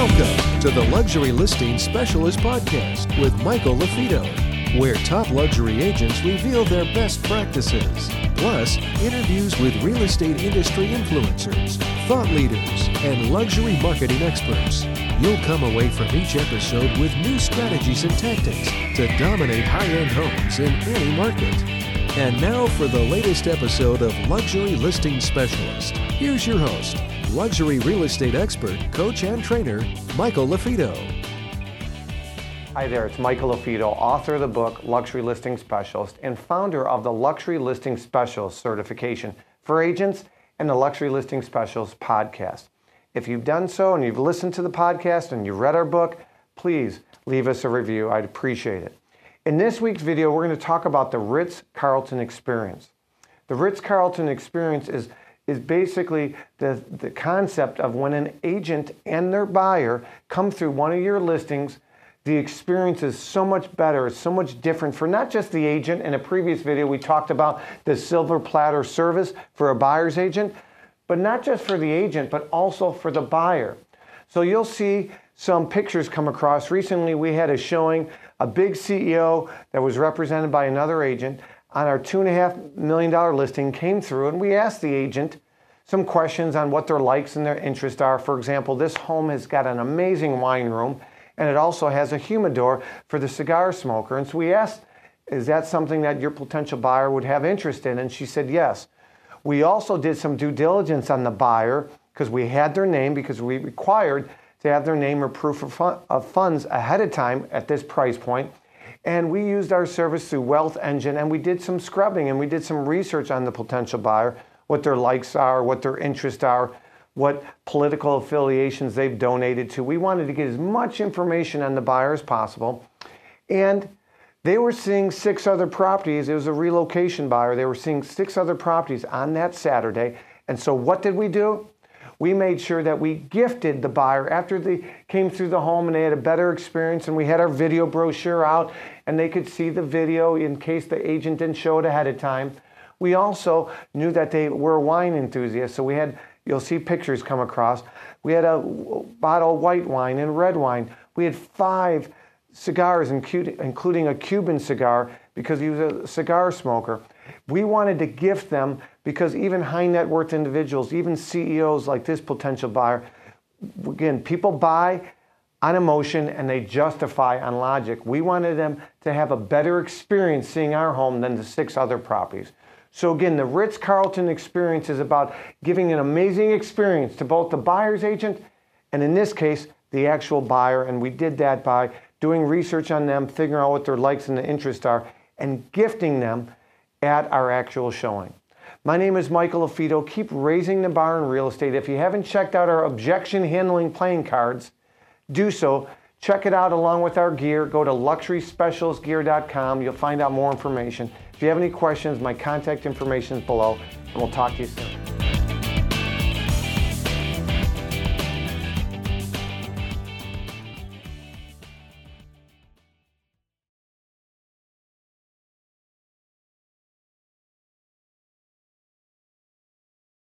Welcome to the Luxury Listing Specialist Podcast with Michael LaFido, where top luxury agents reveal their best practices, plus interviews with real estate industry influencers, thought leaders, and luxury marketing experts. You'll come away from each episode with new strategies and tactics to dominate high end homes in any market. And now for the latest episode of Luxury Listing Specialist. Here's your host, luxury real estate expert, coach, and trainer, Michael LaFido. Hi there, it's Michael LaFido, author of the book Luxury Listing Specialist and founder of the Luxury Listing Specialist certification for agents and the Luxury Listing Specialist podcast. If you've done so and you've listened to the podcast and you've read our book, please leave us a review. I'd appreciate it. In this week's video, we're going to talk about the Ritz Carlton experience. The Ritz Carlton experience is is basically the, the concept of when an agent and their buyer come through one of your listings, the experience is so much better, it's so much different for not just the agent. In a previous video, we talked about the silver platter service for a buyer's agent, but not just for the agent, but also for the buyer. So you'll see some pictures come across. Recently, we had a showing, a big CEO that was represented by another agent on our $2.5 million listing came through, and we asked the agent some questions on what their likes and their interests are. For example, this home has got an amazing wine room, and it also has a humidor for the cigar smoker. And so we asked, is that something that your potential buyer would have interest in? And she said yes. We also did some due diligence on the buyer because we had their name because we required to have their name or proof of, fun- of funds ahead of time at this price point. And we used our service through Wealth Engine and we did some scrubbing and we did some research on the potential buyer, what their likes are, what their interests are, what political affiliations they've donated to. We wanted to get as much information on the buyer as possible. And they were seeing six other properties. It was a relocation buyer. They were seeing six other properties on that Saturday. And so what did we do? We made sure that we gifted the buyer after they came through the home and they had a better experience and we had our video brochure out and they could see the video in case the agent didn't show it ahead of time. We also knew that they were wine enthusiasts, so we had you'll see pictures come across. We had a bottle of white wine and red wine. We had five cigars, including a Cuban cigar, because he was a cigar smoker. We wanted to gift them because even high net worth individuals, even CEOs like this potential buyer, again, people buy on emotion and they justify on logic. We wanted them to have a better experience seeing our home than the six other properties. So again, the Ritz Carlton experience is about giving an amazing experience to both the buyer's agent and in this case, the actual buyer. And we did that by doing research on them, figuring out what their likes and the interests are, and gifting them at our actual showing. My name is Michael LaFido. Keep raising the bar in real estate. If you haven't checked out our objection handling playing cards, do so. Check it out along with our gear. Go to luxuryspecialistgear.com. You'll find out more information. If you have any questions, my contact information is below, and we'll talk to you soon.